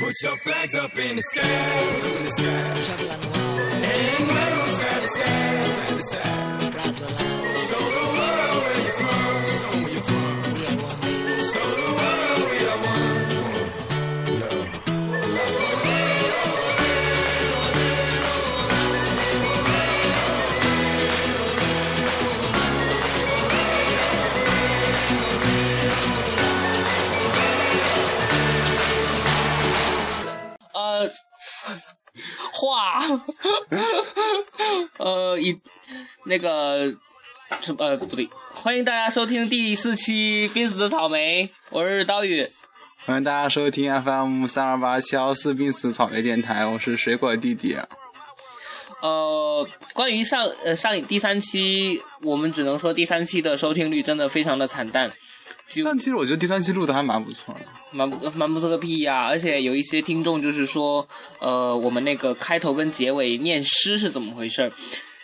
Put your flags up in the sky. In the sky. And wave 呃，一那个什么呃不对，欢迎大家收听第四期《濒死的草莓》，我是刀宇。欢迎大家收听 FM 三二八七幺四濒死草莓电台，我是水果弟弟。呃，关于上呃上第三期，我们只能说第三期的收听率真的非常的惨淡，就但其实我觉得第三期录的还蛮不错的。蛮不蛮不错个屁呀、而且有一些听众就是说，呃，我们那个开头跟结尾念诗是怎么回事？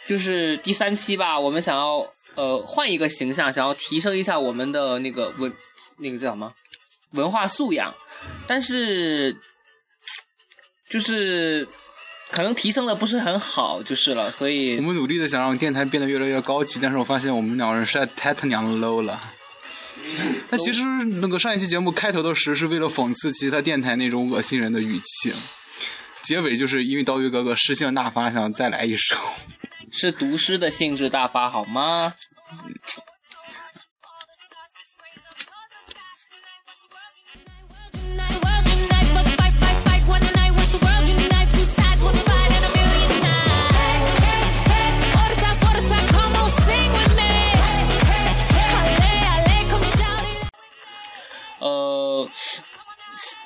就是第三期吧，我们想要呃换一个形象，想要提升一下我们的那个文那个叫什么文化素养，但是就是可能提升的不是很好，就是了，所以我们努力的想让电台变得越来越高级，但是我发现我们两个人实在太他娘的 low 了。那其实那个上一期节目开头的时是为了讽刺其他电台那种恶心人的语气，结尾就是因为刀鱼哥哥诗性大发，想再来一首。是读诗的性质大发，好吗？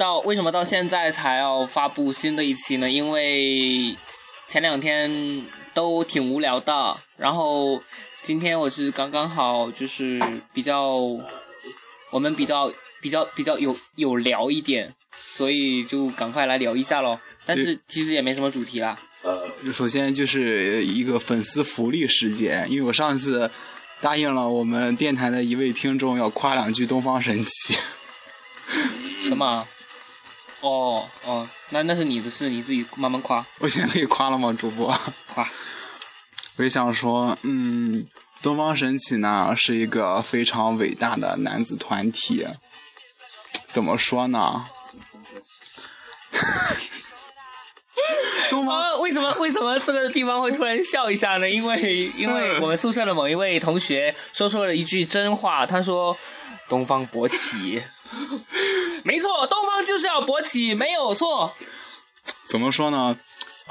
到为什么到现在才要发布新的一期呢？因为前两天都挺无聊的，然后今天我是刚刚好就是比较，我们比较比较比较有有聊一点，所以就赶快来聊一下喽。但是其实也没什么主题啦。呃首先就是一个粉丝福利事件，因为我上次答应了我们电台的一位听众要夸两句东方神起。什么啊？哦哦，那那是你的事，你自己慢慢夸我现在可以夸了吗，主播？夸。我也想说，嗯，东方神起呢是一个非常伟大的男子团体。怎么说呢？东方啊，为什么为什么这个地方会突然笑一下呢？因为因为我们宿舍的某一位同学说出了一句真话，他说：“东方勃起。”没错，东方就是要勃起，没有错。怎么说呢？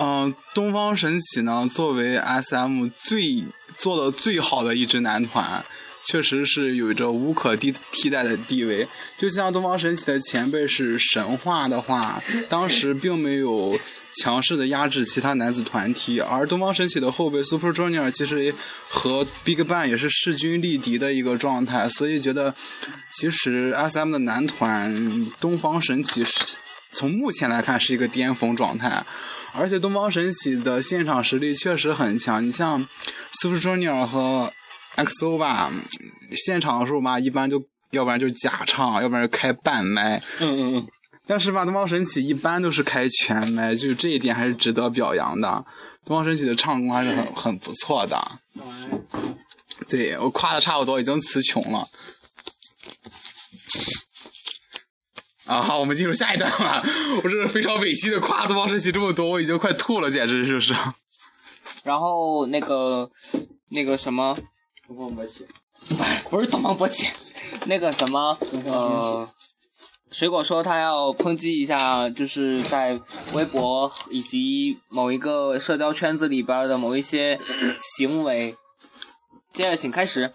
嗯、东方神起呢，作为 SM 最做的最好的一支男团，确实是有着无可替替代的地位。就像东方神起的前辈是神话的话，当时并没有强势的压制其他男子团体，而东方神起的后辈 Super Junior 其实和 Big Bang 也是势均力敌的一个状态，所以觉得其实 SM 的男团东方神起是从目前来看是一个巅峰状态。而且东方神起的现场实力确实很强，你像 Super Junior 和 XO 吧，现场的时候吧，一般就要不然就假唱，要不然就开半麦。嗯嗯嗯，但是吧，东方神起一般都是开全麦，就是这一点还是值得表扬的。东方神起的唱功还是很很不错的。对我夸的差不多，已经词穷了。啊，好，我们进入下一段吧。我这是非常委屈的夸东方神起这么多，我已经快吐了，简直就是。然后那个那个什么，东方勃起，不是东方勃起，那个什么呃。水果说他要抨击一下，就是在微博以及某一个社交圈子里边的某一些行为。接着，请开始。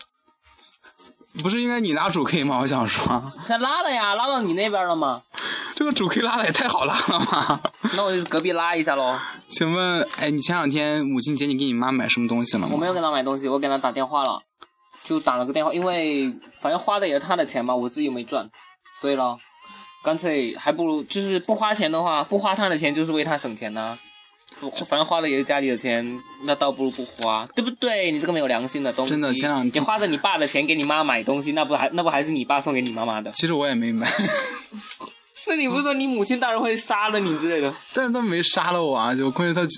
不是应该你拿主 K 吗？我想说，先拉了呀，拉到你那边了吗？这个主 K 拉的也太好拉了吧？那我就隔壁拉一下喽。请问，哎，你前两天母亲节你给你妈买什么东西了吗？我没有给她买东西，我给她打电话了，就打了个电话，因为反正花的也是她的钱嘛，我自己又没赚，所以咯，干脆还不如就是不花钱的话，不花他的钱就是为他省钱呢、不反正花的也是家里的钱，那倒不如不花，对不对？你这个没有良心的东西，真的前两天你花着你爸的钱给你妈买东西，那不还那不还是你爸送给你妈妈的？其实我也没买。那你不是说你母亲大人会杀了你之类的？但是他没杀了我啊，就关键他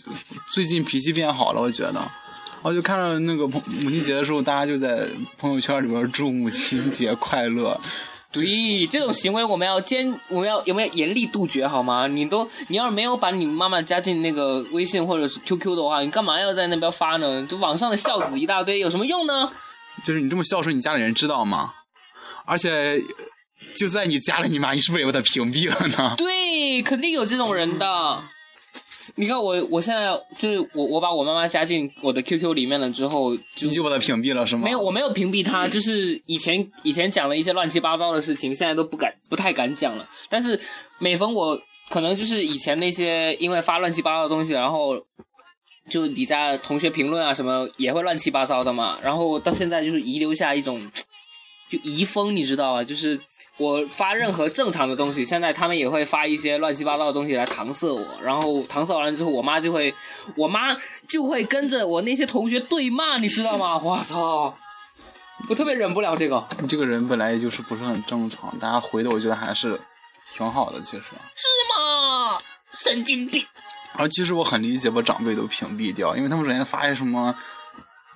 最近脾气变好了，我觉得。我就看到那个母母亲节的时候，大家就在朋友圈里边祝母亲节快乐。对，这种行为我们要坚，我们要有没有严厉杜绝好吗？你都你要是没有把你妈妈加进那个微信或者是 QQ 的话，你干嘛要在那边发呢？就网上的孝子一大堆，有什么用呢？就是你这么孝顺，你家里人知道吗？而且，就算你加了你妈，你是不是也把她屏蔽了呢？对，肯定有这种人的。你看我，我现在就是我，我把我妈妈加进我的 QQ 里面了之后，就你就把她屏蔽了是吗？没有，我没有屏蔽她，就是以前以前讲了一些乱七八糟的事情，现在都不敢不太敢讲了。但是每逢我可能就是以前那些因为发乱七八糟的东西，然后就底下同学评论啊什么也会乱七八糟的嘛，然后到现在就是遗留下一种就遗风，你知道吧？就是我发任何正常的东西，现在他们也会发一些乱七八糟的东西来搪塞我，然后搪塞完了之后，我妈就会，我妈就会跟着我那些同学对骂，你知道吗？我操！我特别忍不了这个，你这个人本来就是不是很正常，大家回的我觉得还是挺好的，其实。是吗？神经病！然后其实我很理解把长辈都屏蔽掉，因为他们之前发一些什么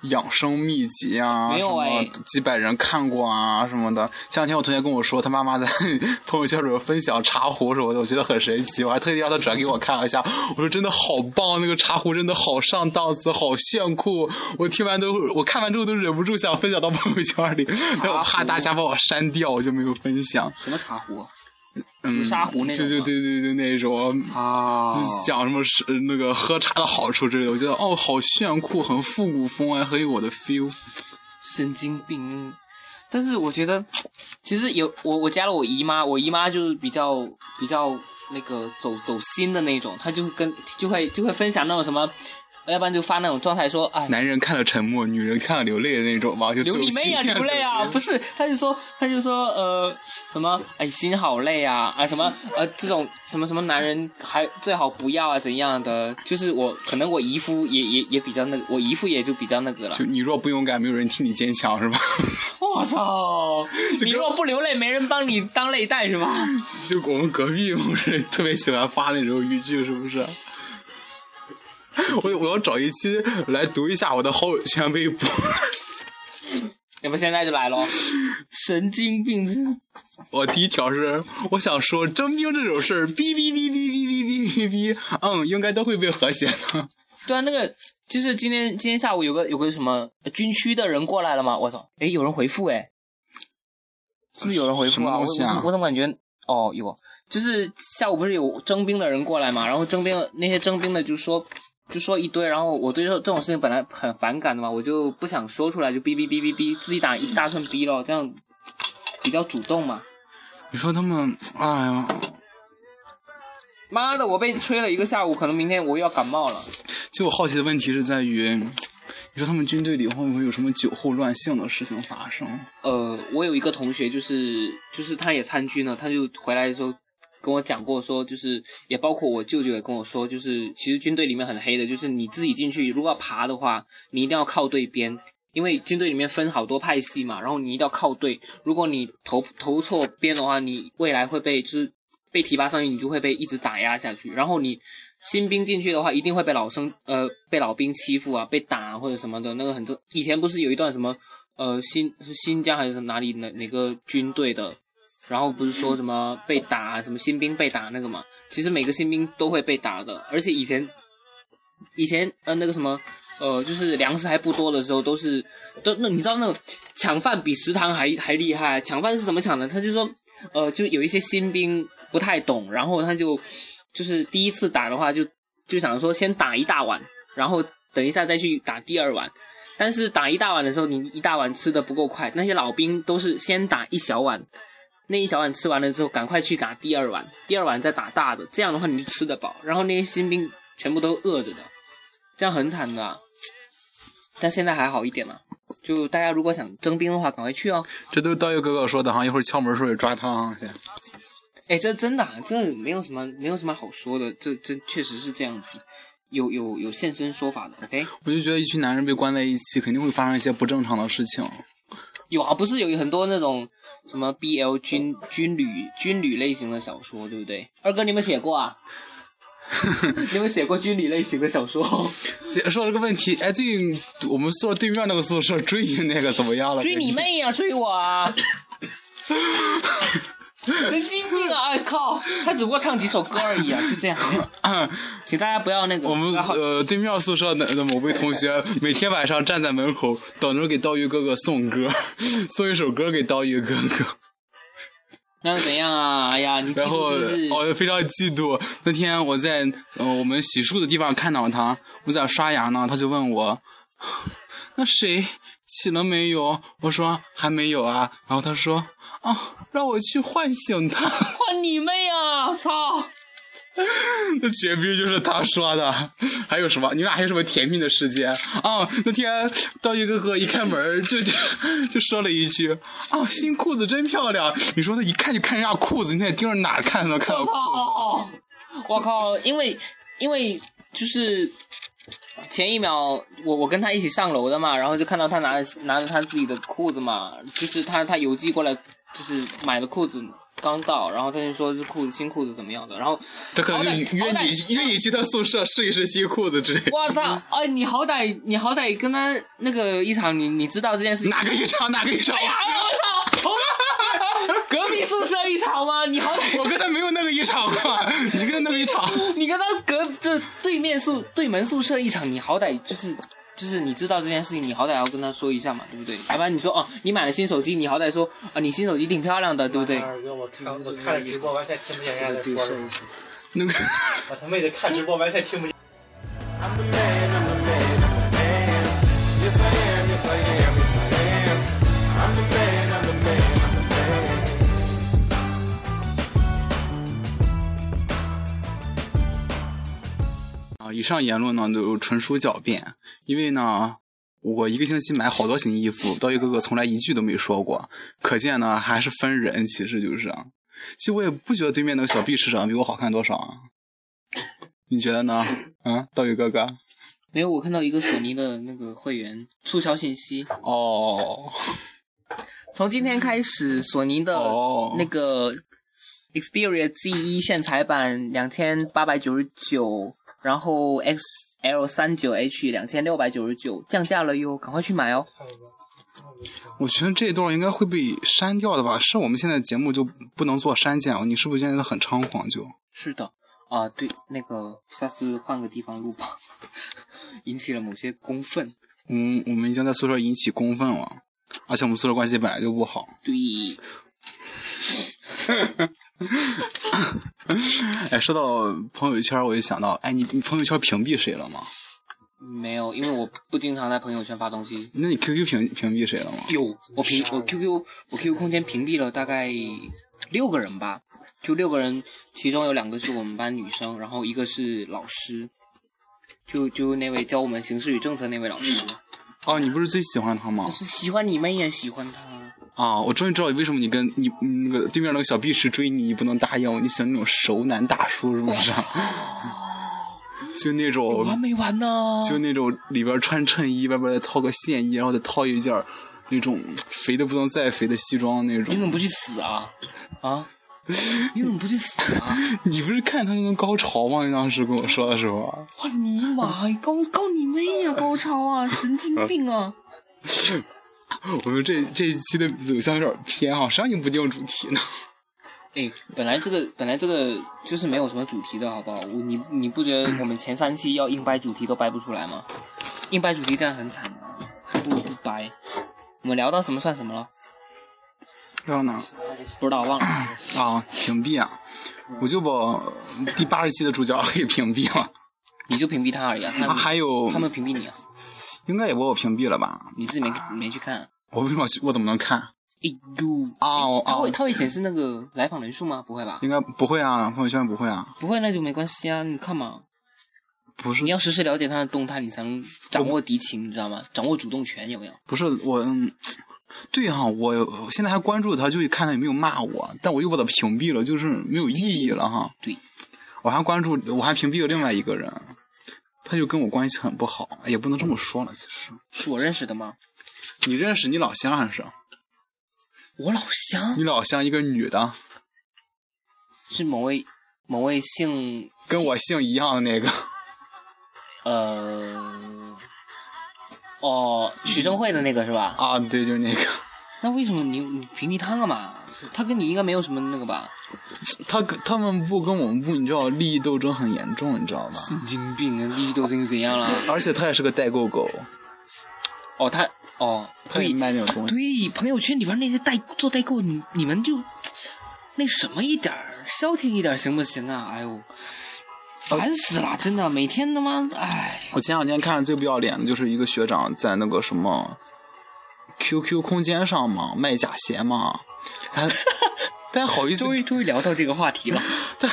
养生秘籍啊，没有什么哎几百人看过啊什么的。前两天我同学跟我说，他妈妈在 朋友圈里边分享茶壶什么的，我觉得很神奇，我还特地让他转给我看了一下。我说真的好棒，那个茶壶真的好上档次，好炫酷。我听完都，我看完之后都忍不住想分享到朋友圈里，但我怕大家把我删掉，我就没有分享。什么茶壶？嗯，紫砂壶那种对对对对对，那种。啊就是讲什么是那个喝茶的好处之类的，我觉得哦，好炫酷，很复古风啊，很有我的 feel。神经病。但是我觉得，其实有我我加了我姨妈，我姨妈就是比较比较那个走走心的那种，她就会跟就会就会分享那种什么，要不然就发那种状态说，哎，男人看了沉默，女人看了流泪的那种嘛，就流你妹啊，流泪啊！不是，他就说，他就说，呃，什么，哎，心好累啊，啊，什么，呃，这种什么什么男人还最好不要啊，怎样的？就是我可能我姨夫也也也比较那个，我姨夫也就比较那个了就。你若不勇敢，没有人替你坚强，是吧？我操！你若不流泪，没人帮你当泪袋是吧？就我们隔壁不是特别喜欢发那种语句，是不是？我我要找一期来读一下我的好友圈微博。要不现在就来咯。神经病！我第一条是，我想说征兵这种事儿，哔哔哔哔哔哔哔哔哔，嗯，应该都会被和谐的。对啊，那个就是今天今天下午有个有个什么呃军区的人过来了吗？我操！哎，有人回复哎，是不是有人回复啊？我么东西啊我我怎么感觉哦有，就是下午不是有征兵的人过来嘛？然后征兵那些征兵的就说就说一堆，然后我对这这种事情本来很反感的嘛，我就不想说出来，就哔哔哔哔哔，自己打一大串哔咯，这样比较主动嘛。你说他们，哎呀，妈的，我被吹了一个下午，可能明天我又要感冒了。就我好奇的问题是在于，你说他们军队里会不会有什么酒后乱性的事情发生？呃，我有一个同学，就是就是他也参军了，他就回来的时候跟我讲过说，就是也包括我舅舅也跟我说，就是其实军队里面很黑的，就是你自己进去如果要爬的话，你一定要靠对边，因为军队里面分好多派系嘛，然后你一定要靠对，如果你投投错边的话，你未来会被就是被提拔上去，你就会被一直打压下去，然后你。新兵进去的话，一定会被老生呃被老兵欺负啊，被打或者什么的，那个很正。以前不是有一段什么呃新是新疆还是哪里哪哪个军队的，然后不是说什么被打什么新兵被打那个嘛？其实每个新兵都会被打的，而且以前以前呃那个什么呃就是粮食还不多的时候，都是都那你知道那种抢饭比食堂还还厉害，抢饭是怎么抢的？他就说呃就有一些新兵不太懂，然后他就就是第一次打的话就就想说先打一大碗，然后等一下再去打第二碗。但是打一大碗的时候，你一大碗吃的不够快，那些老兵都是先打一小碗，那一小碗吃完了之后，赶快去打第二碗，第二碗再打大的，这样的话你就吃得饱。然后那些新兵全部都饿着的，这样很惨的啊、但现在还好一点了，就大家如果想征兵的话，赶快去哦。这都是道月哥哥说的哈，一会儿敲门时候也抓他啊。先哎，这真的、啊，这没有什么没有什么好说的，这这确实是这样子，有有有现身说法的。OK，我就觉得一群男人被关在一起，肯定会发生一些不正常的事情。有啊，不是有很多那种什么 BL 军军旅军旅类型的小说，对不对？二哥，你们写过啊？你们写过军旅类型的小说？姐说这个问题，哎，最近我们宿舍对面那个宿舍追你那个怎么样了？追你！妹呀、追我啊！神经病啊！哎靠，他只不过唱几首歌而已啊，就这样。请大家不要那个，我们呃对面宿舍的的某位同学，每天晚上站在门口等着给刀鱼哥哥送歌，送一首歌给刀鱼哥哥。那又怎样啊？哎呀，你然后？我非常嫉妒。那天我在呃我们洗漱的地方看到他，我在刷牙呢，他就问我，那谁起了没有？我说还没有啊。然后他说啊，让我去唤醒他。换你妹啊！操！那绝逼就是他说的。还有什么？你俩还有什么甜蜜的时间啊？那天道具哥哥一开门就就 就说了一句啊，新裤子真漂亮。你说他一看就看人家裤子，你得盯着哪儿看呢看到我裤子？操！我靠！因为因为就是前一秒我我跟他一起上楼的嘛，然后就看到他拿着拿着他自己的裤子嘛，就是他他邮寄过来，就是买的裤子刚到，然后他就说这裤子新裤子怎么样的，然后他可能就约你约你去他宿舍试一试新裤子之类。我操！哎，你好歹你好歹跟他那个一场，你你知道这件事情？哪个一场哪个一场？哎呀，我操！隔壁宿舍一场吗？你好歹我跟他没有那个一场啊，你跟他那个一场。你跟他隔这对面宿对门宿舍一场，你好歹就是就是你知道这件事情，你好歹要跟他说一下嘛，对不对？要不然你说哦，你买了新手机，你好歹说啊，你新手机挺漂亮的，对不对？二哥，我看我看了直播，完全听不见人家在说什么。那个我他妹的看直播完全听不见。啊，以上言论呢都纯属狡辩，因为呢，我一个星期买好多新衣服，刀鱼哥哥从来一句都没说过，可见呢还是分人，其实就是啊。其实我也不觉得对面那个小 B 市长比我好看多少啊，你觉得呢？啊，刀鱼哥哥？没有，我看到一个索尼的那个会员促销信息，哦 从今天开始，索尼的哦那个 Xperia Z 一线彩版两千八百九十九，然后 XL 三九 H 两千六百九十九降价了哟，赶快去买哦！我觉得这一段应该会被删掉的吧？是我们现在节目就不能做删减哦？你是不是现在很猖狂就？是的，啊，对，那个下次换个地方录吧，引起了某些公愤。嗯，我们已经在宿舍引起公愤了，而且我们宿舍关系本来就不好。对，哎，说到朋友圈，我就想到，哎，你你朋友圈屏蔽谁了吗？没有，因为我不经常在朋友圈发东西。那你 QQ 屏屏蔽谁了吗？有，我屏我 QQ 我 QQ 空间屏蔽了大概六个人吧，就六个人，其中有两个是我们班女生，然后一个是老师，就就那位教我们形势与政策那位老师，哦，你不是最喜欢他吗我？是喜欢你们也喜欢他。啊，我终于知道为什么你跟你嗯那个对面那个小 B 是追你，你不能答应，你喜欢那种熟男大叔是不是？就那种完没完呢？就那种里边穿衬衣，外边再套个线衣，然后再套一件那种肥的不能再肥的西装那种你。怎么不去死啊？啊？你怎么不去死啊？你不是看他那个高潮吗？你当时跟我说的时候，我尼玛，高高你妹呀、高潮啊，神经病啊！我们这这一期的走向有点偏哈，谁让你不定主题呢？哎，本来这个本来这个就是没有什么主题的好不好？我你你不觉得我们前三期要硬掰主题都掰不出来吗？硬掰主题这样很惨的，不如不掰。我们聊到什么算什么了？然后呢？不知道忘了。啊，屏蔽啊！我就把第八十期的主角给屏蔽了。你就屏蔽他而已啊，他啊，还有他们屏蔽你啊？应该也把我屏蔽了吧？你自己没没去看？我为什么？我怎么能看？哎呦，啊他会他会显示那个来访人数吗？不会吧？应该不会啊，朋友圈不会啊，不会那就没关系啊，你看嘛，不是你要实时了解他的动态，你才能掌握敌情，你知道吗？掌握主动权有没有？不是我，嗯，对哈、我我现在还关注他，就看他有没有骂我，但我又把他屏蔽了，就是没有意义了哈。对，我还关注，我还屏蔽了另外一个人，他就跟我关系很不好，也不能这么说了，其实是我认识的吗？你认识你老乡还是？我老乡你老乡一个女的，是某位某位姓跟我姓一样的那个，呃哦许正慧的那个是吧？啊，对，就是那个。那为什么你你屏蔽他干嘛？他跟你应该没有什么那个吧？他跟他们不跟我们不，你知道利益斗争很严重，你知道吗？神经病啊！利益斗争怎样了？而且他也是个代购狗，哦，他哦，他也对卖那种东西。对，朋友圈里边那些代做代购，你你们就那什么一点儿，消停一点儿行不行啊？哎呦，烦死了，真的，每天他妈，哎，我前两天看的最不要脸的就是一个学长在那个什么 QQ 空间上嘛卖假鞋嘛，他 他还好意思，终于终于聊到这个话题了。他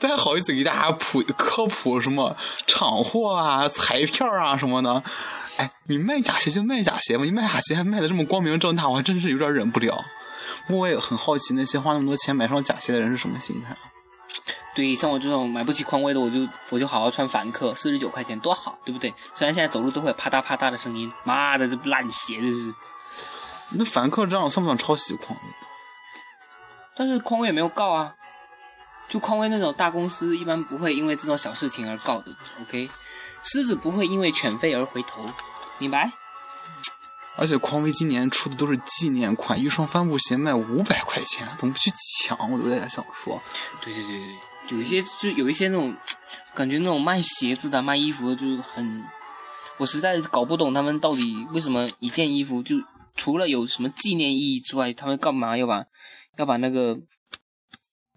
他还好意思给大家普科普什么厂货啊、彩票啊什么的。哎，你卖假鞋就卖假鞋嘛，你卖假鞋还卖的这么光明正大，我还真是有点忍不了。不过我也很好奇，那些花那么多钱买双假鞋的人是什么心态？对，像我这种买不起匡威的，我就我就好好穿凡客，四十九块钱多好，对不对？虽然现在走路都会有啪嗒啪嗒的声音，妈的，这烂鞋这是。那凡客这样算不算抄袭匡威？但是匡威也没有告啊，就匡威那种大公司一般不会因为这种小事情而告的，OK？狮子不会因为犬吠而回头，明白？而且匡威今年出的都是纪念款，一双帆布鞋卖五百块钱，怎么不去抢？我都在想说，对对对对，有一些就有一些那种感觉那种卖鞋子的、卖衣服的，就是很，我实在搞不懂他们到底为什么一件衣服就除了有什么纪念意义之外，他们干嘛要把要把那个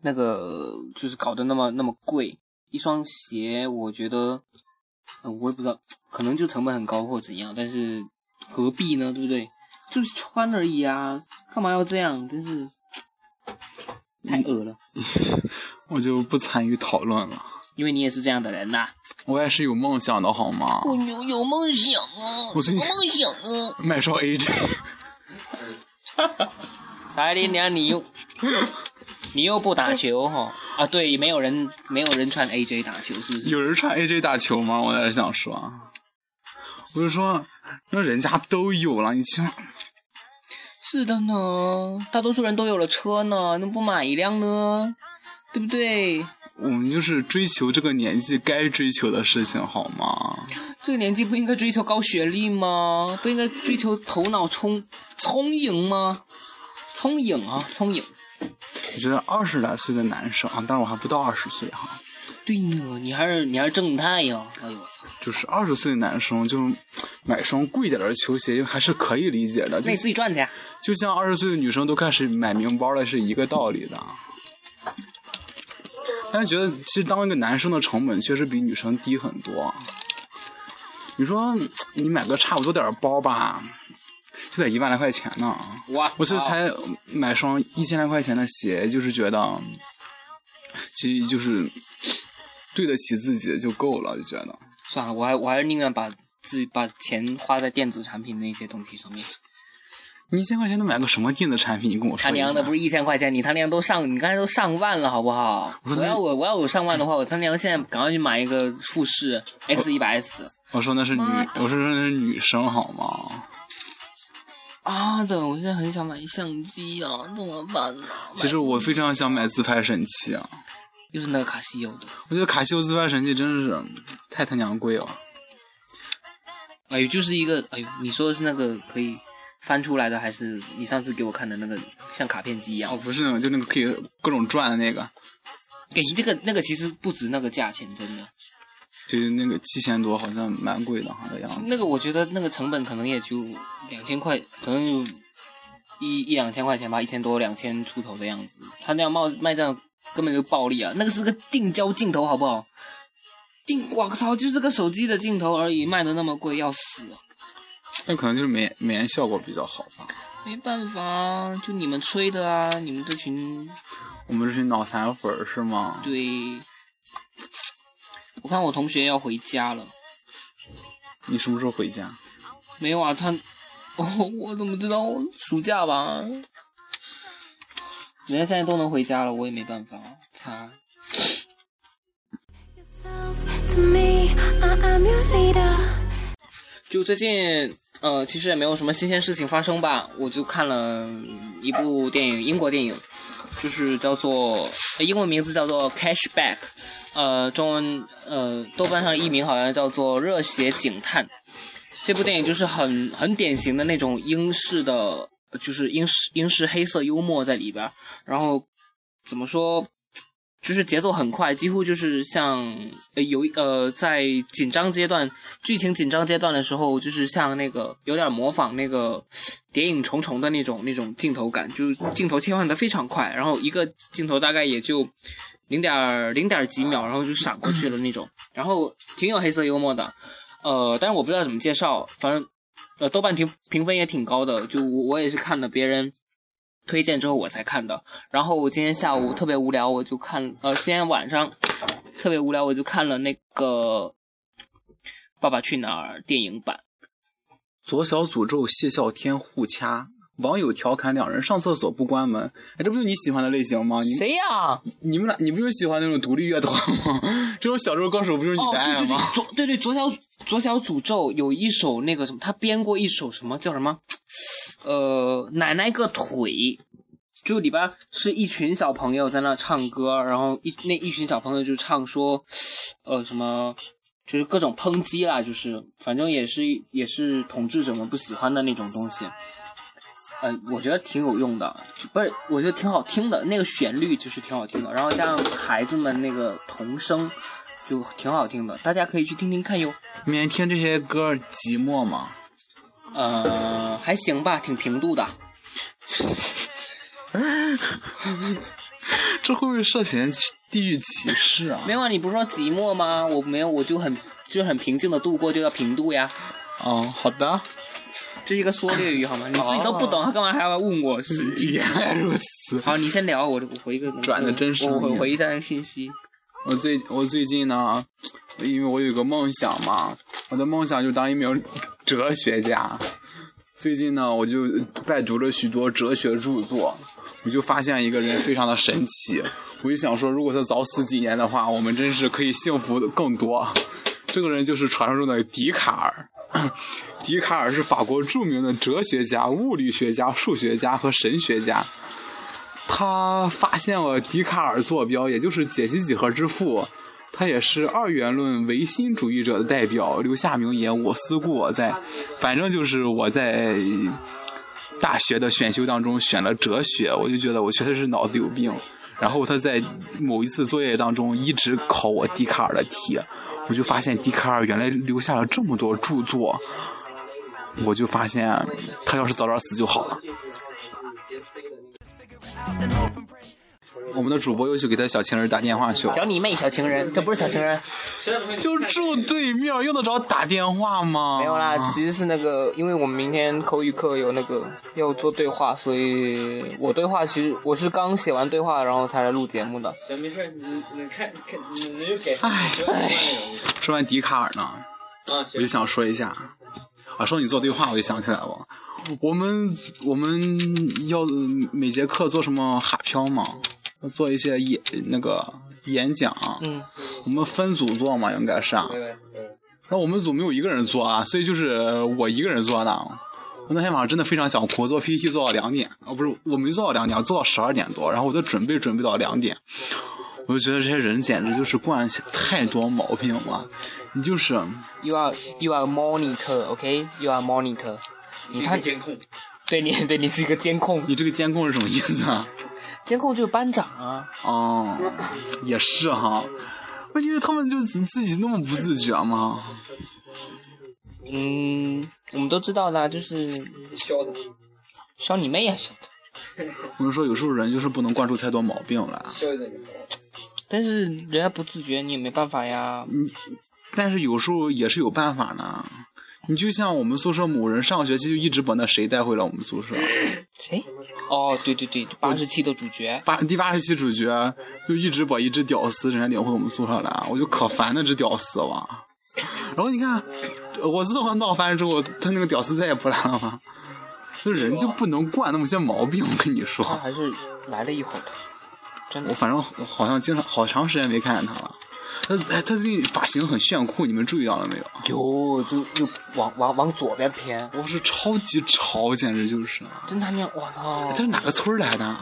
那个就是搞得那么那么贵？一双鞋，我觉得，我也不知道，可能就成本很高或怎样，但是何必呢？对不对？就是穿而已啊，干嘛要这样？真是太恶了。我就不参与讨论了。因为你也是这样的人呐、我也是有梦想的好吗？我有有梦想啊，我最近有梦想啊。买双 AJ，彩铃娘，你又你又不打球哈？啊，对，没有人没有人穿 AJ 打球，是不是？有人穿 AJ 打球吗？我在这想说，我就说那人家都有了，你起码是的呢，大多数人都有了车呢，那不买一辆呢？对不对？我们就是追求这个年纪该追求的事情好吗？这个年纪不应该追求高学历吗？不应该追求头脑聪聪颖吗？聪颖啊，聪颖。我觉得二十来岁的男生啊，当然我还不到二十岁哈，对呢，你还是你还是正太呀！哎呦我操，就是二十岁的男生就买双贵点的球鞋还是可以理解的，就那你自己赚去啊。就像二十岁的女生都开始买名包了是一个道理的。但是觉得其实当一个男生的成本确实比女生低很多。你说你买个差不多点的包吧，就得一万来块钱呢。我，我这才买双一千来块钱的鞋，就是觉得，其实就是对得起自己就够了，就觉得。算了，我还我还是宁愿把自己把钱花在电子产品那些东西上面。你一千块钱能买个什么电子产品？你跟我说一下。他娘的不是一千块钱，你他娘都上，你刚才都上万了，好不好？我说我要我我要有上万的话，我他娘现在赶快去买一个富士 X 一百 S 我说那是女我说那是女生好吗？啊！这个我现在很想买相机啊，怎么办呢？其实我非常想买自拍神器啊，又是那个卡西欧的，我觉得卡西欧自拍神器真是太他娘贵了。哎呦，就是一个哎呦，你说的是那个可以翻出来的，还是你上次给我看的那个像卡片机一样哦，？不是那种，就那个可以各种转的那个，哎，这个那个其实不值那个价钱，真的。就是那个七千多，好像蛮贵的哈的样子。那个我觉得那个成本可能也就两千块，可能就一一两千块钱吧，一千多两千出头的样子。他那样卖卖这样根本就暴利啊！那个是个定焦镜头，好不好？定，我操，就是个手机的镜头而已，卖的那么贵，要死啊！那可能就是美美颜效果比较好吧。没办法啊，就你们吹的啊，你们这群我们这群脑残粉儿是吗？对。我看我同学要回家了，你什么时候回家？没有啊？他，哦，我怎么知道？暑假吧。人家现在都能回家了，我也没办法。他.就最近呃，其实也没有什么新鲜事情发生吧，我就看了一部电影，英国电影，就是叫做英文名字叫做《Cashback》，呃，中文呃豆瓣上译名好像叫做《热血警探》。这部电影就是很很典型的那种英式的，就是英式英式黑色幽默在里边，然后怎么说？就是节奏很快，几乎就是像呃有呃在紧张阶段、剧情紧张阶段的时候，就是像那个有点模仿那个谍影重重的那种那种镜头感，就是镜头切换的非常快，然后一个镜头大概也就零点零点几秒，然后就闪过去了那种，然后挺有黑色幽默的，呃，但是我不知道怎么介绍，反正呃豆瓣评评分也挺高的，就我我也是看了别人。推荐之后我才看的，然后我今天下午特别无聊，我就看，呃，今天晚上特别无聊，我就看了那个《爸爸去哪儿》电影版。左小诅咒谢笑天互掐，网友调侃两人上厕所不关门。哎，这不就你喜欢的类型吗？你谁呀？你们俩，你不就喜欢那种独立乐团吗？这种小时候歌手不就是你哦，的爱吗？，左对对左小左小诅咒有一首那个什么，他编过一首什么叫什么？呃，奶奶个腿，就里边是一群小朋友在那唱歌，然后一那一群小朋友就唱说，呃什么，就是各种抨击啦，就是反正也是也是统治者们不喜欢的那种东西。呃，我觉得挺有用的，不是，我觉得挺好听的，那个旋律就是挺好听的，然后加上孩子们那个童声，就挺好听的，大家可以去听听看哟。每天听这些歌寂寞吗？呃，还行吧，挺平度的。这会不会涉嫌地域歧视啊？没有啊，你不是说寂寞吗？我没有，我就很就很平静的度过，就叫平度呀。哦，好的，这是一个缩略语好吗？你自己都不懂，干嘛还要问我？原来如此。好，你先聊，我我回一个转的真实我回一下那个信息。我最我最近呢，因为我有个梦想嘛，我的梦想就当一名哲学家。最近呢，我就拜读了许多哲学著作，我就发现一个人非常的神奇。我就想说，如果他早死几年的话，我们真是可以幸福的更多。这个人就是传说中的笛卡尔。笛卡尔是法国著名的哲学家、物理学家、数学家和神学家。他发现了笛卡尔坐标，也就是解析几何之父。他也是二元论唯心主义者的代表，留下名言：“我思故我在。”反正就是我在大学的选修当中选了哲学，我就觉得我确实是脑子有病。然后他在某一次作业当中一直考我笛卡尔的题，我就发现笛卡尔原来留下了这么多著作，我就发现他要是早点死就好了。我们的主播又去给他小情人打电话去了，小你妹，小情人，这不是小情人，就住对面，用得着打电话吗？没有啦，其实是那个，因为我们明天口语课有那个要做对话，所以我对话其实我是刚写完对话，然后才来录节目的。行，没事，你你看看，你你就给。唉哎。说完笛卡尔呢，啊，我就。想说一下，啊，说你做对话，我就想起来了，我们我们要每节课做什么哈飘嘛，做一些演那个演讲，嗯，我们分组做嘛，应该是啊。那我们组没有一个人做啊，所以就是我一个人做的。我那天晚上真的非常想哭，做 PPT 做到两点，哦不是，我没做到两点，我做到十二点多，然后我就准备准备到两点，我就觉得这些人简直就是惯起太多毛病了。你就是 You are you are monitor，OK？You、are monitor。你看，监控。对你对你是一个监控，你这个监控是什么意思啊？监控就是班长啊。哦，也是哈。问题是他们就自自己那么不自觉吗？嗯，我们都知道的啊，就是削的，削你妹呀、削的。我就说有时候人就是不能惯出太多毛病来。但是人家不自觉，你也没办法呀。但是有时候也是有办法呢。你就像我们宿舍某人上学期就一直把那谁带回了我们宿舍，谁？哦，对对对，八十期的主角。八第八十期主角就一直把一只屌丝人家领回我们宿舍来，我就可烦那只屌丝了。然后你看，我自从闹翻之后，他那个屌丝再也不来了嘛。这人就不能惯那么些毛病，我跟你说。他还是来了一会儿的，真的我。反正好像经常好长时间没看见他了。他哎，他最近发型很炫酷，你们注意到了没有？有，就就往往往左边偏，我，是超级潮，简直就是。真他娘，我操！他是哪个村儿来的？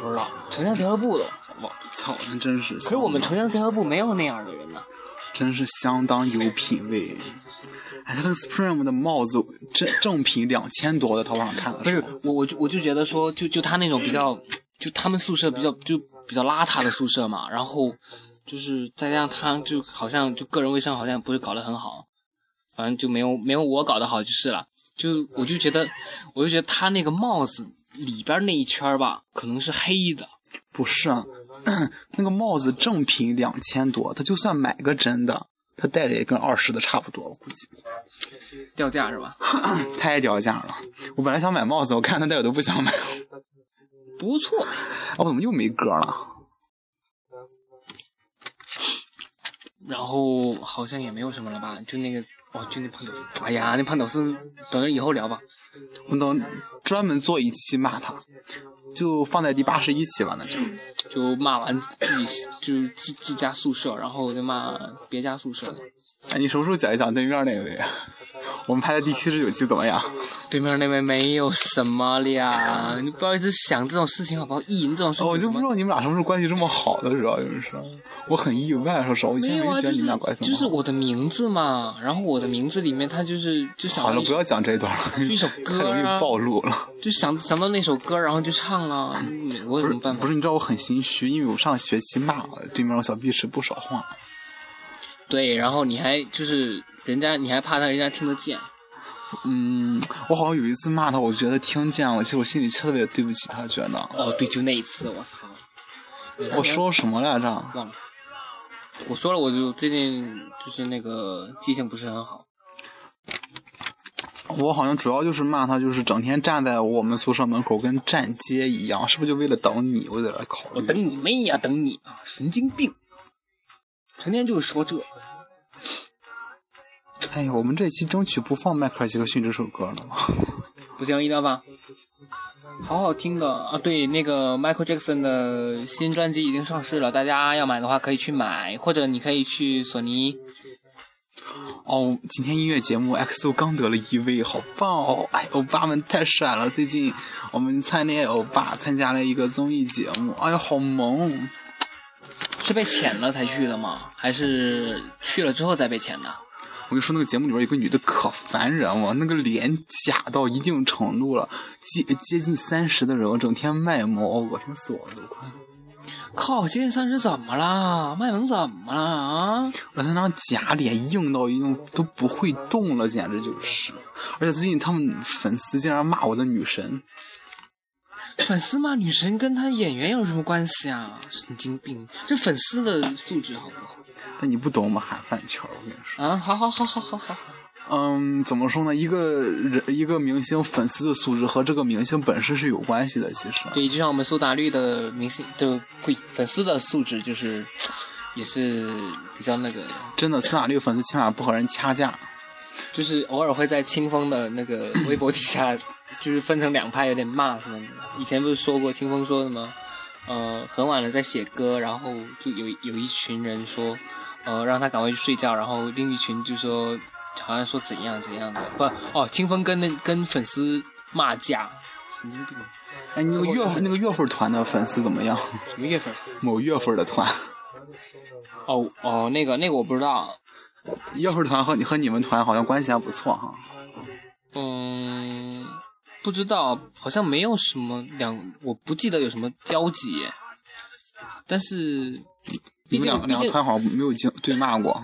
不知道城乡结合部的，我操，那真是。可是我们城乡结合部没有那样的人呢。真是相当有品位。哎，他那个 Supreme 的帽子正正品两千多的，淘宝上看的不是我，我就我就觉得说，就就他那种比较，就他们宿舍比较就比较邋遢的宿舍嘛，然后就是再加上他就好像就个人卫生好像不是搞得很好，反正就没有没有我搞得好就是了。就我就觉得，我就觉得他那个帽子里边那一圈儿吧，可能是黑的。不是啊，那个帽子正品两千多，他就算买个真的，他戴着也跟二十的差不多，我估计。掉价是吧？太掉价了！我本来想买帽子，我看他戴我都不想买。不错，啊，我怎么又没歌了？然后好像也没有什么了吧？就那个哦，就那胖屌丝。哎呀，那胖屌丝，等着以后聊吧。我等专门做一期骂他，就放在第八十一期吧，那就。就骂完自己就自自家宿舍，然后就骂别家宿舍的。哎，你什么时候讲一讲对面那位啊？我们拍的第七十九期怎么样？对面那位没有什么了呀，你不要一直想这种事情好不好？意淫这种事情哦，我就不知道你们俩什么时候关系这么好的，主要就是我很意外，说实话，我以前没觉得你们俩关系。就是我的名字嘛，然后我的名字里面他就是就想好了，不要讲这一段了，就一首 太歌容易啊，暴露了。就想想到那首歌，然后就唱啊，嗯我有什么办法？不是，你知道我很心虚，因为我上学期骂了对面我小碧池不少话。对，然后你还就是人家，你还怕他人家听得见，嗯，我好像有一次骂他，我觉得听见了，其实我心里特别对不起他，觉得哦，对，就那一次，我操！我说什么来着？忘了，我说了，我就最近就是那个记性不是很好。我好像主要就是骂他，就是整天站在我们宿舍门口跟站街一样，是不是就为了等你？我在这考虑。我等你妹呀，等你啊！神经病，成天就是说这。哎呀，我们这期争取不放迈克尔·杰克逊这首歌了吗？不行，一定要放，好好听的啊！对，那个 Michael Jackson 的新专辑已经上市了，大家要买的话可以去买，或者你可以去索尼。哦，今天音乐节目 XO 刚得了一位，好棒哦！哎，欧巴们太帅了！最近我们灿烈欧巴参加了一个综艺节目，哎呀，好萌！是被潜了才去的吗？还是去了之后再被潜的？我跟你说，那个节目里边有个女的可烦人了，那个脸假到一定程度了，接接近三十的人，我整天卖萌，恶心死我了都快！靠，接近三十怎么了？卖萌怎么了啊？我那张假脸硬到一定都不会动了，简直就是！而且最近他们粉丝竟然骂我的女神，粉丝骂女神跟她演员有什么关系啊？神经病！这粉丝的素质好不好？但你不懂我们喊饭圈，我跟你说。啊，好好好好好好。嗯，怎么说呢？一个人一个明星粉丝的素质和这个明星本身是有关系的，其实。对，就像我们苏打绿的明星的会粉丝的素质，就是也是比较那个，真的，苏打绿粉丝起码不和人掐架。就是偶尔会在清风的那个微博底下，就是分成两派，有点骂什么的。以前不是说过清风说的吗？呃，很晚了在写歌，然后就有有一群人说，呃，让他赶快去睡觉，然后另一群就说，好像说怎样怎样的，不，哦，清风跟那跟粉丝骂架，神经病，哎，那个月份那个月份团的粉丝怎么样？什么月份？某月份的团，哦哦，那个那个我不知道，月份团和你和你们团好像关系还不错哈。嗯，不知道，好像没有什么两，我不记得有什么交集，但是毕你们两个两个团好像没有经对骂过。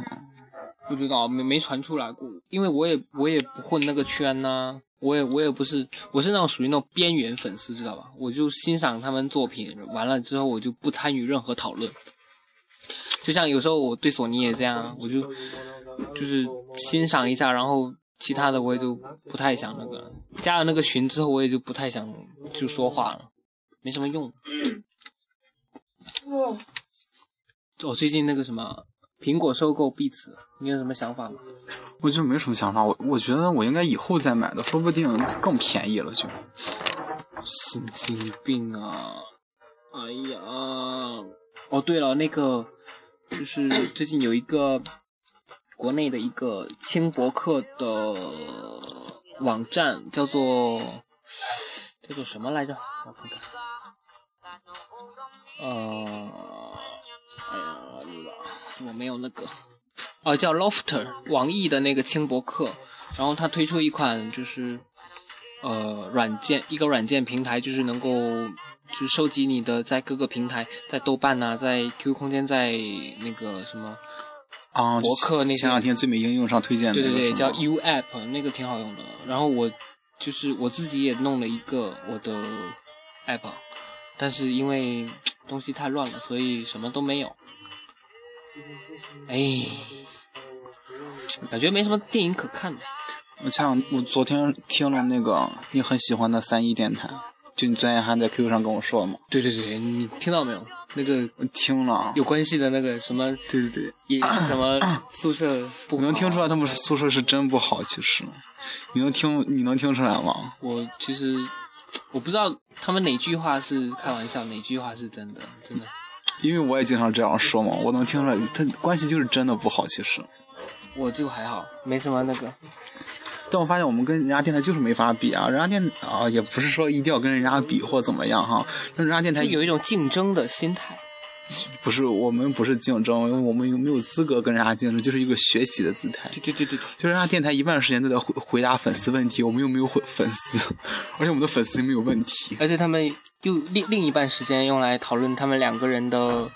不知道没没传出来过，因为我也我也不混那个圈呐、我也我也不是，我是那种属于那种边缘粉丝，知道吧？我就欣赏他们作品，完了之后我就不参与任何讨论。就像有时候我对索尼也这样，我就就是欣赏一下，然后其他的我也就不太想那个了。加了那个群之后，我也就不太想就说话了，没什么用。我 最近那个什么苹果收购 Beats，你有什么想法吗？我就没什么想法，我我觉得我应该以后再买的，说不定更便宜了就。神经病啊！哎呀，哦对了，那个就是最近有一个国内的一个轻博客的网站，叫做叫做什么来着？我看看。呃，哎呀，怎么没有那个？哦，叫 Lofter，网易的那个轻博客。然后它推出一款就是呃软件，一个软件平台，就是能够就是收集你的在各个平台，在豆瓣呐、在 QQ 空间，在那个什么，啊，博客那些前两天最美应用上推荐的对对对，叫 U App，那个挺好用的。然后我就是我自己也弄了一个我的 App，但是因为东西太乱了，所以什么都没有。哎，感觉没什么电影可看的。我前两我昨天听了那个你很喜欢的三一电台，就你昨天还在 QQ 上跟我说嘛，对对对，你听到没有？那个我听了，有关系的那个什么对对对，也什么 宿舍不能听出来他们宿舍是真不好，其实，你能听你能听出来吗？我其实我不知道他们哪句话是开玩笑，哪句话是真的，真的。因为我也经常这样说嘛，我能听出来，他关系就是真的不好，其实。我就还好，没什么那个。但我发现我们跟人家电台就是没法比啊，人家电啊也不是说一定要跟人家比或怎么样哈，那人家电台是有一种竞争的心态。不是我们不是竞争，因为我们有没有资格跟人家竞争，就是一个学习的姿态。对对对对对，就是人家电台一半时间都在回回答粉丝问题，我们又没有粉粉丝，而且我们的粉丝又没有问题。而且他们又另另一半时间用来讨论他们两个人的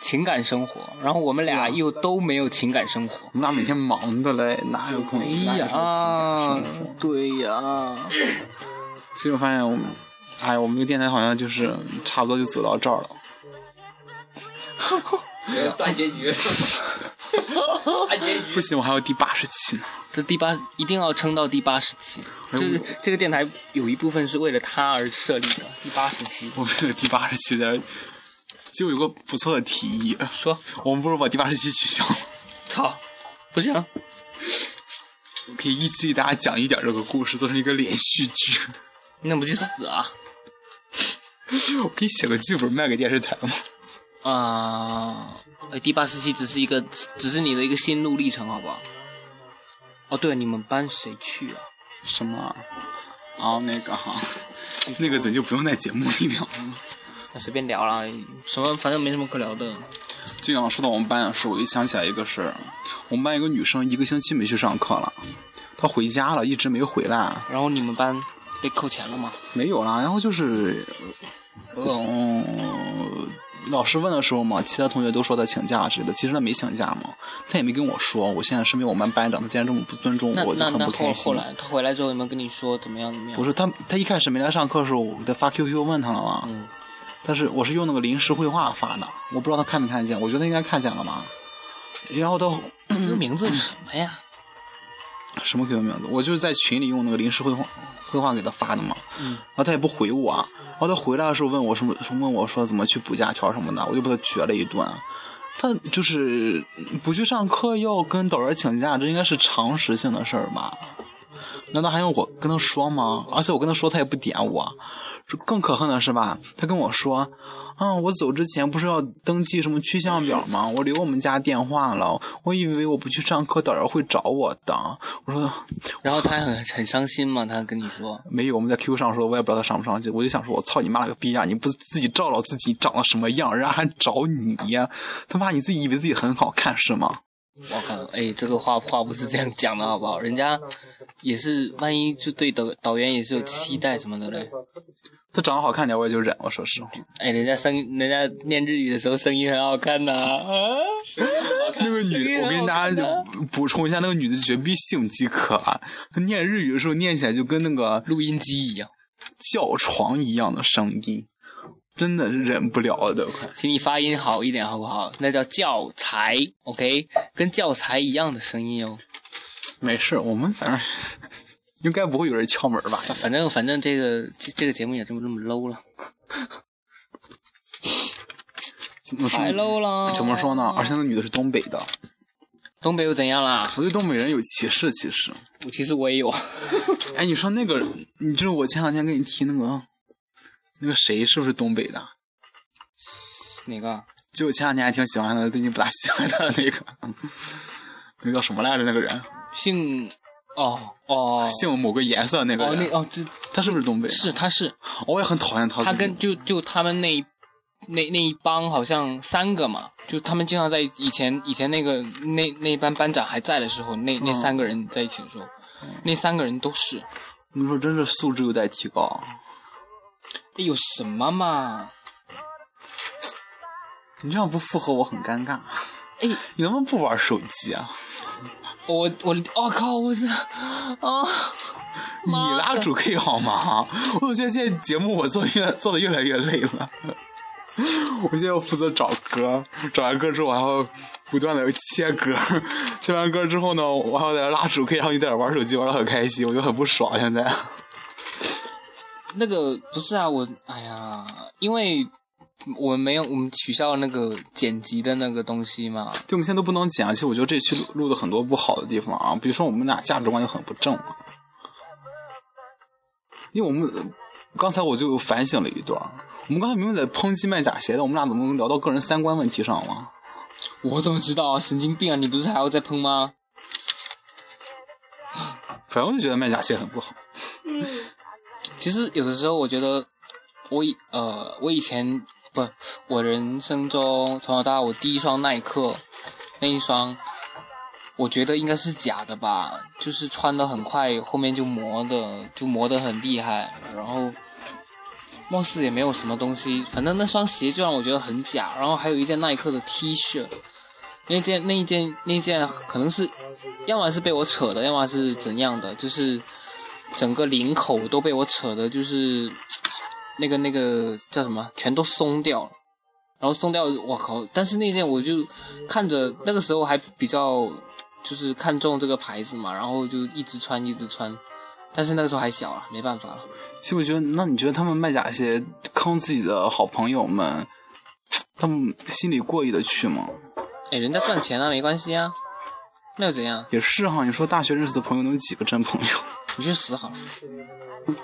情感生活，然后我们俩又都没有情感生活。我们俩每天忙的嘞，哪有空？哎呀对呀，所以我发现我们，哎，我们这个电台好像就是差不多就走到这儿了。大结局，大结局不。行，我还有第八十期呢。这第八一定要撑到第八十期，哎就是这个电台有一部分是为了他而设立的。第八十期，我们这个第八十期的，就有个不错的提议，说我们不如把第八十期取消，操，不行，我可以一期给大家讲一点这个故事，做成一个连续剧。那不去死啊！我可以写个剧本卖给电视台吗？啊、呃，第八十期只是一个，只是你的一个心路历程，好不好？哦，对了，你们班谁去啊？什么啊？哦，那个哈，那个咱就不用在节目里聊了。那随便聊啦，什么反正没什么可聊的。就想说到我们班的事，我就想起来一个事儿，我们班有个女生一个星期没去上课了，她回家了，一直没回来。然后你们班被扣钱了吗？没有啦，然后就是，嗯，老师问的时候嘛，其他同学都说他请假之类的，其实他没请假嘛，他也没跟我说。我现在身为我们班班长，他竟然这么不尊重我我，就很不开心。后来他回来之后有没有跟你说怎么样怎么样？不是他，他一开始没来上课的时候，我在发 QQ 问他了嘛，嗯但是我是用那个临时绘画发的，我不知道他看没看见，我觉得应该看见了吧。然后他这个名字是 什么呀？什么 QQ 名字？我就是在群里用那个临时绘画绘画给他发的嘛。嗯然后他也不回我，然后他回来的时候问我什么，问我说怎么去补假条什么的，我就把他撅了一顿。他就是不去上课要跟导员请假，这应该是常识性的事儿吧？难道还用我跟他说吗？而且我跟他说，他也不点我。更可恨的是吧？他跟我说，啊，我走之前不是要登记什么去向表吗？我留我们家电话了，我以为我不去上课，导员会找我的。我说然后他还很很伤心嘛，他跟你说，没有，我们在 QQ 上说，我也不知道他伤不伤心。我就想说，我操你妈了个逼呀！你不自己照照自己长得什么样，人家还找你呀？他妈，你自己以为自己很好看是吗？我靠，哎，这个话话不是这样讲的好不好？人家也是，万一就对导导员也是有期待什么的嘞。他长得好看点，我也就忍。我说实话，哎，人家声，人家念日语的时候声音很好看呐、啊。那个女的，我跟大家补充一下，那个女的绝逼性饥渴啊！她念日语的时候，念起来就跟那个录音机一样，叫床一样的声音，真的是忍不了了都，快。请你发音好一点好不好？那叫教材，OK，跟教材一样的声音哦。没事，我们反正应该不会有人敲门吧？反反正反正这个这这个节目也这么这么 low 了，怎么说太 low 了。怎么说呢？而且那女的是东北的，东北又怎样啦？我对东北人有歧视，其实。我其实我也有。哎，你说那个，你就是我前两天跟你提那个，那个谁是不是东北的？哪个？就前两天还挺喜欢他的，最近不大喜欢他的那个，那个叫什么来着？那个人姓哦哦姓某个颜色那个哦那，哦这他是不是东北？是，他是我也很讨厌他。他跟就就他们那一那那一帮好像三个嘛，就他们经常在以前以前那个那那班班长还在的时候，那那嗯三个人在一起的时候，那三个人都是，你说真是素质有待提高。哎有什么嘛？你这样不附和我很尴尬。哎，你能不能不玩手机啊？我我我、靠，我这啊，你拉主 K 好吗？我总觉得现在节目我做越做的越来越累了。我现在要负责找歌，找完歌之后我还要不断的切歌，切完歌之后呢，我还要在这拉主 K，然后你在这玩手机玩的很开心，我就很不爽。现在那个不是啊，我哎呀，因为我们没有我们取消了那个剪辑的那个东西嘛，对，我们现在都不能剪，而且我觉得这期录录的很多不好的地方啊，比如说我们俩价值观就很不正啊。因为我们刚才我就反省了一段，我们刚才明明在抨击卖假鞋的，我们俩怎么能聊到个人三观问题上了？我怎么知道啊？神经病啊！你不是还要再喷吗？反正我就觉得卖假鞋很不好。其实有的时候我觉得我以呃我以前不我人生中从小到大我第一双耐克那一双，我觉得应该是假的吧，就是穿的很快，后面就磨的就磨得很厉害，然后貌似也没有什么东西，反正那双鞋就让我觉得很假。然后还有一件耐克的 T 恤，那件那一件那件可能是要么是被我扯的，要么是怎样的，就是整个领口都被我扯的，就是那个那个叫什么，全都松掉了。然后松掉，我靠！但是那件我就看着那个时候还比较就是看中这个牌子嘛，然后就一直穿一直穿。但是那个时候还小啊，没办法了。其实我觉得，那你觉得他们卖假鞋坑自己的好朋友们，他们心里过意的去吗？哎，人家赚钱啊没关系啊，那又怎样？也是哈，你说大学认识的朋友能有几个真朋友？你去死好了！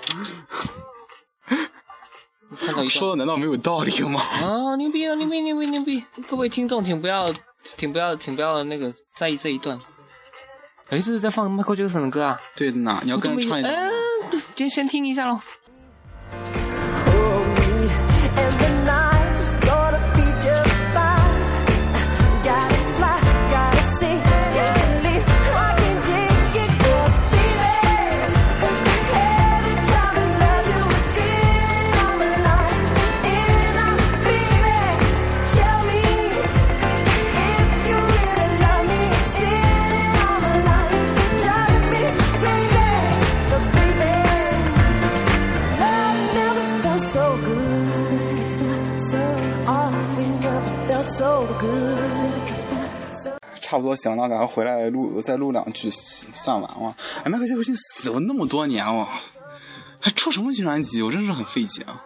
看到一说的难道没有道理吗？啊，牛逼啊，牛逼牛逼牛逼！各位听众，请不要，请不要，请不要那个在意这一段。哎，这是在放 Michael Jackson 的歌啊！对的呢，你要跟着唱一哎段。，先先听一下喽。差不多行了，咱们回来录，再录两句算完了。哎，迈克尔·杰克逊死了那么多年了，还出什么新专辑？我真是很费解啊。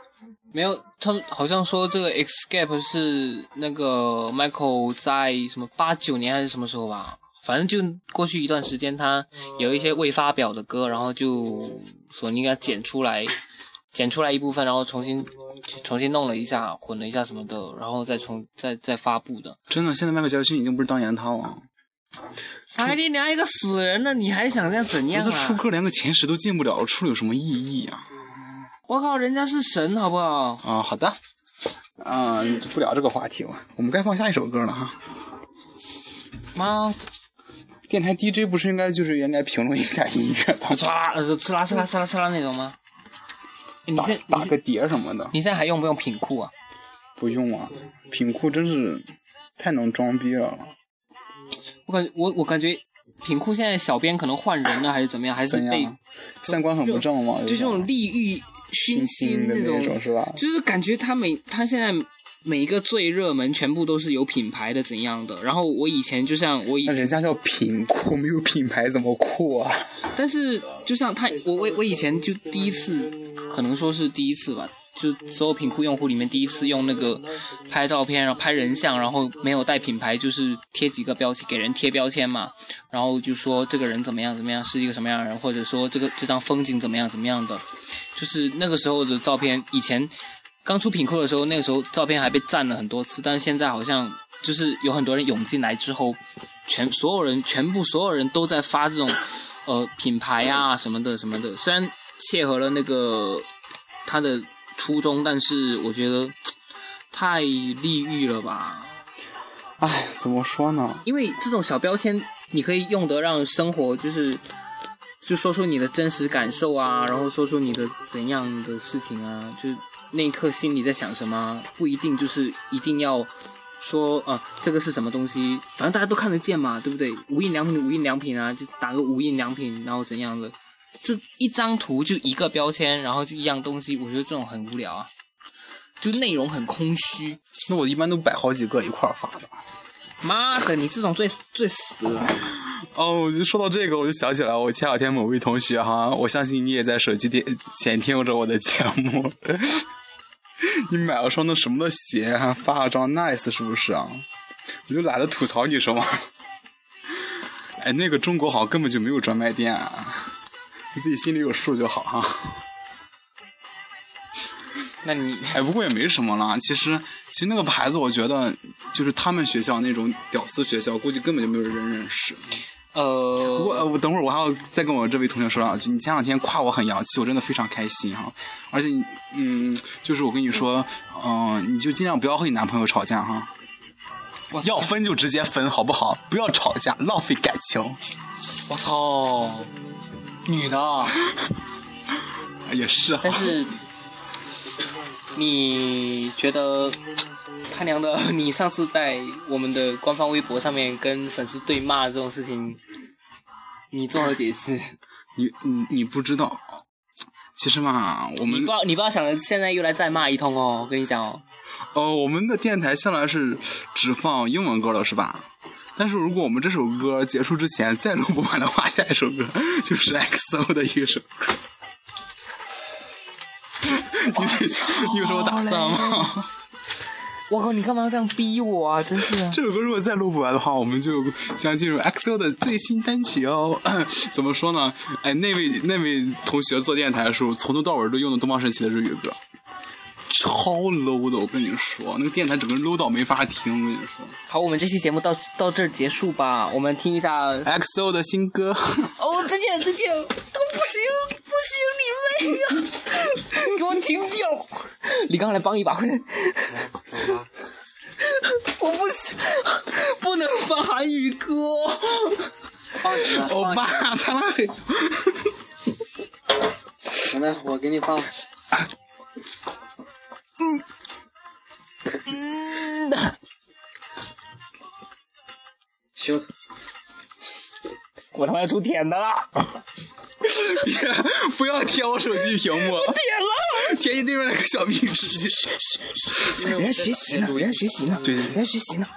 没有，他们好像说这个 Escape 是那个 Michael 在什么八九年还是什么时候吧，反正就过去一段时间，他有一些未发表的歌，然后就索尼给他剪出来，剪出来一部分，然后重新重新弄了一下，混了一下什么的，然后再重再再发布的。真的，现在迈克尔·杰克逊已经不是当年他了。哎，你连一个死人了，你还想这样怎样人家出啊？歌连个前十都进不了，出了有什么意义啊？我靠，人家是神好不好？啊，好的，嗯，不聊这个话题了，我们该放下一首歌了哈。妈，电台 DJ 不是应该就是应该评论一下音乐吗？唰呲啦呲啦呲啦呲啦那种吗？打个碟什么的，你现在还用不用品库啊？不用啊。品库真是太能装逼了，我感觉我我感觉品库现在小编可能换人了，还是怎么样？还是被怎样？三观很不正嘛？就这种利欲熏熏心的那那种是吧？就是感觉他每他现在每一个最热门全部都是有品牌的怎样的。然后我以前就像我以前人家叫品库，没有品牌怎么酷啊？但是就像他，我我我以前就第一次，可能说是第一次吧，就所有品库用户里面第一次用那个拍照片，然后拍人像，然后没有带品牌，就是贴几个标签给人贴标签嘛，然后就说这个人怎么样怎么样，是一个什么样的人，或者说这个这张风景怎么样怎么样的，就是那个时候的照片，以前刚出品库的时候，那个时候照片还被赞了很多次，但是现在好像就是有很多人涌进来之后，全所有人全部所有人都在发这种呃品牌啊什么的什么的，虽然切合了那个他的初衷，但是我觉得太利欲了吧。唉，怎么说呢？因为这种小标签，你可以用得让生活就是，就说出你的真实感受啊，然后说出你的怎样的事情啊，就是那一刻心里在想什么啊，不一定就是一定要说啊、这个是什么东西，反正大家都看得见嘛，对不对？无印良品，无印良品啊，就打个无印良品，然后怎样的，这一张图就一个标签，然后就一样东西，我觉得这种很无聊啊，就内容很空虚。那我一般都摆好几个一块儿发的。妈的，你这种最最死了。哦，我就说到这个，我就想起来，我前两天某位同学哈，我相信你也在手机店前听着我的节目。你买了双那什么的鞋，还发了张 nice 是不是啊？我就懒得吐槽你什么。哎，那个中国好像根本就没有专卖店、啊，你自己心里有数就好哈。那你哎，不过也没什么了。其实，其实那个牌子，我觉得就是他们学校那种屌丝学校，估计根本就没有人认识。不呃，过，呃我等会儿我还要再跟我这位同学说两句。你前两天夸我很洋气，我真的非常开心哈。而且，嗯，就是我跟你说，嗯、你就尽量不要和你男朋友吵架哈。要分就直接分，好不好？不要吵架，浪费感情。我操，女的啊，也是哈但，是你觉得他娘的，你上次在我们的官方微博上面跟粉丝对骂这种事情，你作何解释？你你你不知道，其实嘛，我们你不要你不要想着现在又来再骂一通哦，我跟你讲哦，呃，我们的电台向来是只放英文歌了，是吧？但是如果我们这首歌结束之前再录不完的话，下一首歌就是 XO 的一首歌。你你有什么打算吗？我靠，你干嘛要这样逼我啊？真是的。这首歌如果再录不完的话，我们就将进入 XO 的最新单曲哦。怎么说呢？哎，那位那位同学做电台的时候，从头到尾都用的东方神起的日语歌，超 low 的。我跟你说，那个电台整个 low 到没法听。我跟你说好，我们这期节目到到这儿结束吧，我们听一下。，XO 的新歌。哦，再见再见，不行不行，你妹呀！给我停掉！李刚来帮一把，快点！我不行，不能放韩语歌。放弃了，欧巴，擦拉黑。来来，我给你放。修，我他妈要出舔的了！别 不要贴我手机屏幕，点了！贴你对面那个小壁纸。人家学习呢，人家学习呢，对对人家学习呢。